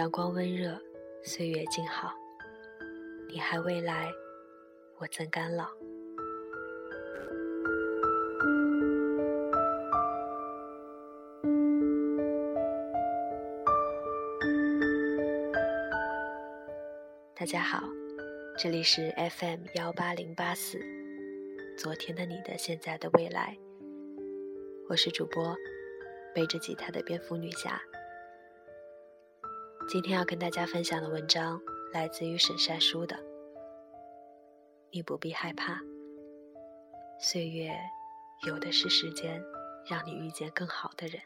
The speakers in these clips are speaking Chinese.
阳光温热，岁月静好。你还未来，我怎敢老？大家好，这里是 FM 幺八零八四，昨天的你的现在的未来，我是主播背着吉他的蝙蝠女侠。今天要跟大家分享的文章来自于沈善书的，你不必害怕，岁月有的是时间，让你遇见更好的人。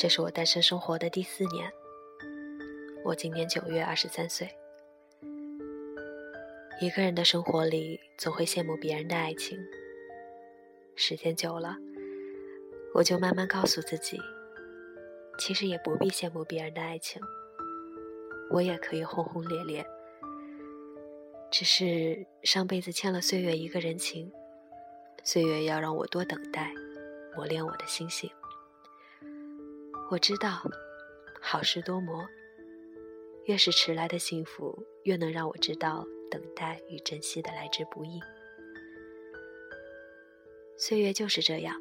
这是我单身生活的第四年，我今年九月二十三岁。一个人的生活里，总会羡慕别人的爱情。时间久了，我就慢慢告诉自己，其实也不必羡慕别人的爱情，我也可以轰轰烈烈。只是上辈子欠了岁月一个人情，岁月要让我多等待，磨练我的心性。我知道，好事多磨。越是迟来的幸福，越能让我知道等待与珍惜的来之不易。岁月就是这样，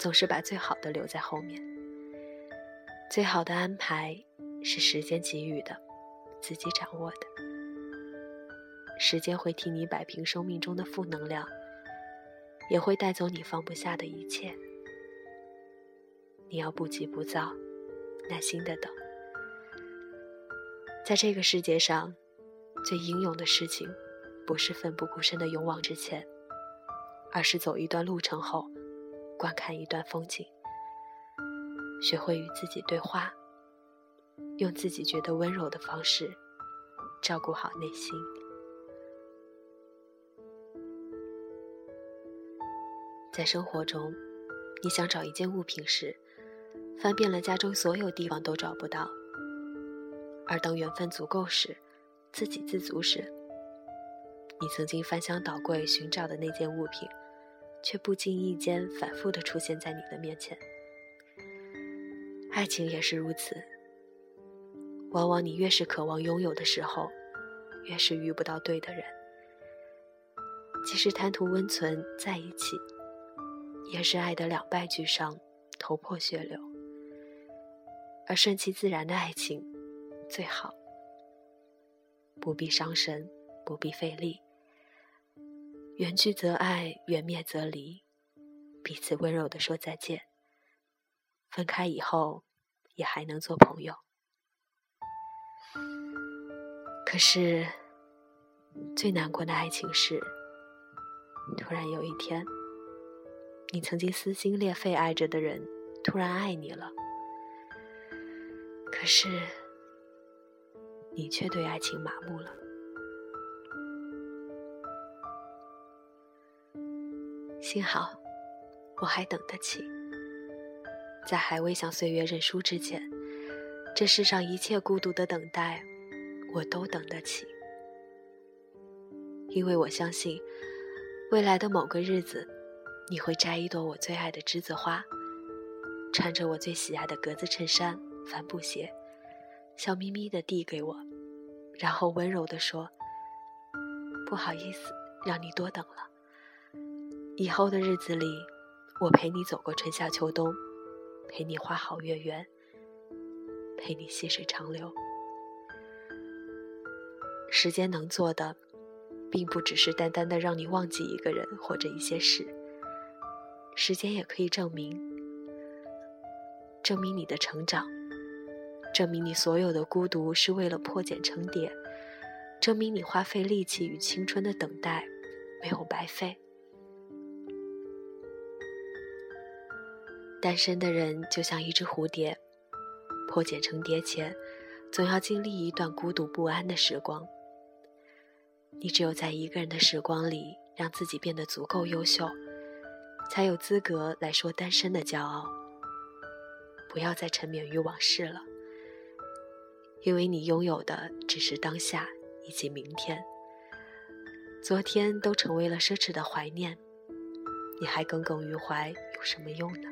总是把最好的留在后面。最好的安排是时间给予的，自己掌握的。时间会替你摆平生命中的负能量，也会带走你放不下的一切。你要不急不躁，耐心的等。在这个世界上，最英勇的事情，不是奋不顾身的勇往直前，而是走一段路程后，观看一段风景，学会与自己对话，用自己觉得温柔的方式，照顾好内心。在生活中，你想找一件物品时，翻遍了家中所有地方都找不到，而当缘分足够时，自给自足时，你曾经翻箱倒柜寻找的那件物品，却不经意间反复的出现在你的面前。爱情也是如此，往往你越是渴望拥有的时候，越是遇不到对的人。即使贪图温存在一起，也是爱得两败俱伤，头破血流。而顺其自然的爱情最好，不必伤神，不必费力。缘聚则爱，缘灭则离，彼此温柔的说再见。分开以后，也还能做朋友。可是，最难过的爱情是，突然有一天，你曾经撕心裂肺爱着的人，突然爱你了。可是，你却对爱情麻木了。幸好，我还等得起，在还未向岁月认输之前，这世上一切孤独的等待，我都等得起。因为我相信，未来的某个日子，你会摘一朵我最爱的栀子花，穿着我最喜爱的格子衬衫。帆布鞋，笑眯眯的递给我，然后温柔的说：“不好意思，让你多等了。以后的日子里，我陪你走过春夏秋冬，陪你花好月圆，陪你细水长流。时间能做的，并不只是单单的让你忘记一个人或者一些事。时间也可以证明，证明你的成长。”证明你所有的孤独是为了破茧成蝶，证明你花费力气与青春的等待没有白费。单身的人就像一只蝴蝶，破茧成蝶前，总要经历一段孤独不安的时光。你只有在一个人的时光里，让自己变得足够优秀，才有资格来说单身的骄傲。不要再沉湎于往事了，因为你拥有的只是当下以及明天，昨天都成为了奢侈的怀念，你还耿耿于怀有什么用呢？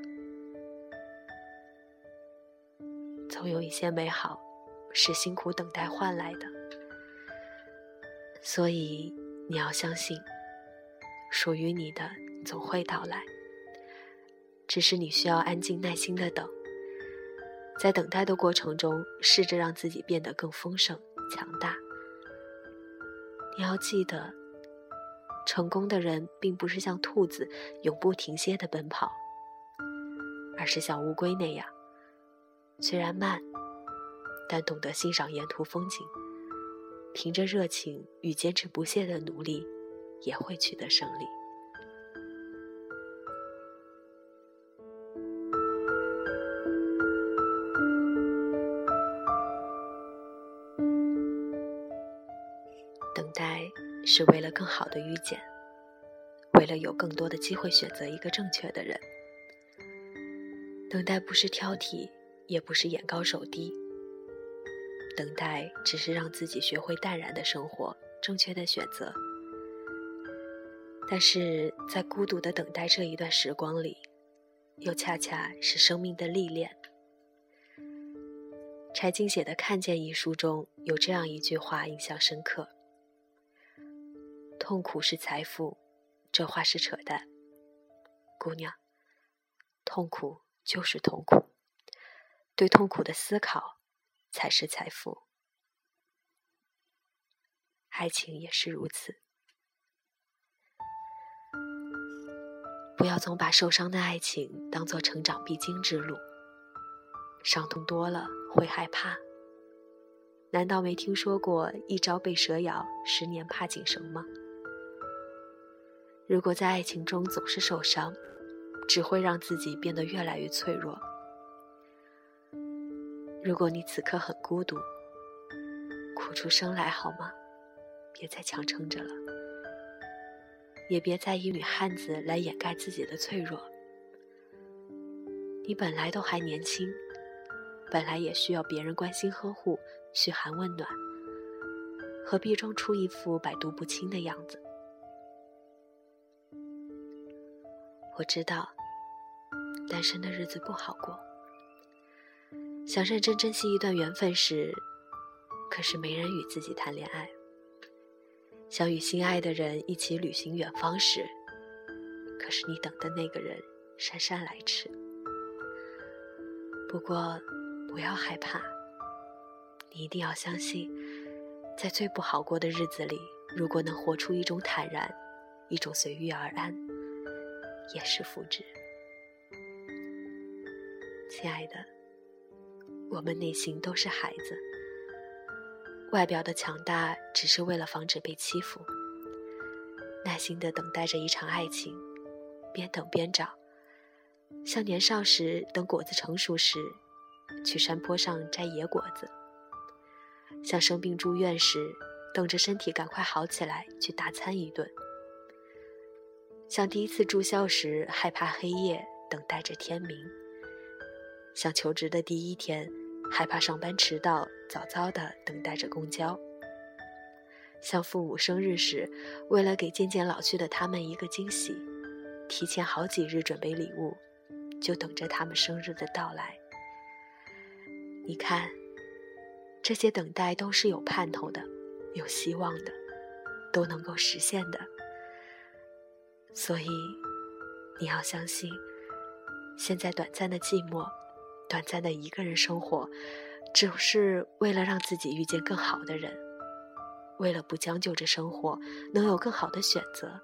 总有一些美好，是辛苦等待换来的，所以你要相信，属于你的总会到来。只是你需要安静耐心的等，在等待的过程中，试着让自己变得更丰盛、强大。你要记得，成功的人并不是像兔子永不停歇的奔跑，而是像乌龟那样，虽然慢，但懂得欣赏沿途风景，凭着热情与坚持不懈的努力，也会取得胜利。等待是为了更好的遇见，为了有更多的机会选择一个正确的人。等待不是挑剔，也不是眼高手低。等待只是让自己学会淡然的生活，正确的选择。但是在孤独的等待这一段时光里，又恰恰是生命的历练。柴静写的《看见》一书中有这样一句话，印象深刻。痛苦是财富，这话是扯淡。姑娘，痛苦就是痛苦，对痛苦的思考才是财富。爱情也是如此，不要总把受伤的爱情当做成长必经之路。伤痛多了会害怕，难道没听说过一朝被蛇咬，十年怕井绳吗？如果在爱情中总是受伤，只会让自己变得越来越脆弱。如果你此刻很孤独，哭出声来好吗？别再强撑着了，也别再以女汉子来掩盖自己的脆弱。你本来都还年轻，本来也需要别人关心呵护、嘘寒问暖，何必装出一副百毒不侵的样子？我知道，单身的日子不好过。想认真珍惜一段缘分时，可是没人与自己谈恋爱；想与心爱的人一起旅行远方时，可是你等的那个人姗姗来迟。不过，不要害怕，你一定要相信，在最不好过的日子里，如果能活出一种坦然，一种随遇而安。也是福祉，亲爱的，我们内心都是孩子，外表的强大只是为了防止被欺负，耐心的等待着一场爱情，边等边找，像年少时等果子成熟时，去山坡上摘野果子，像生病住院时，等着身体赶快好起来去大餐一顿。像第一次住校时，害怕黑夜，等待着天明；像求职的第一天，害怕上班迟到，早早的等待着公交；像父母生日时，为了给渐渐老去的他们一个惊喜，提前好几日准备礼物，就等着他们生日的到来。你看，这些等待都是有盼头的，有希望的，都能够实现的。所以，你要相信，现在短暂的寂寞，短暂的一个人生活，只是为了让自己遇见更好的人，为了不将就着生活，能有更好的选择。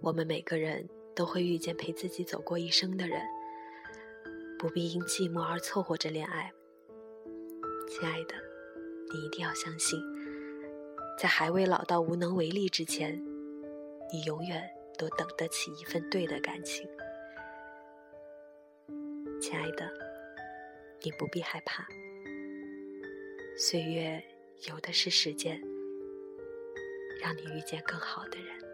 我们每个人都会遇见陪自己走过一生的人，不必因寂寞而凑合着恋爱。亲爱的，你一定要相信。在还未老到无能为力之前，你永远都等得起一份对的感情，亲爱的，你不必害怕，岁月有的是时间，让你遇见更好的人。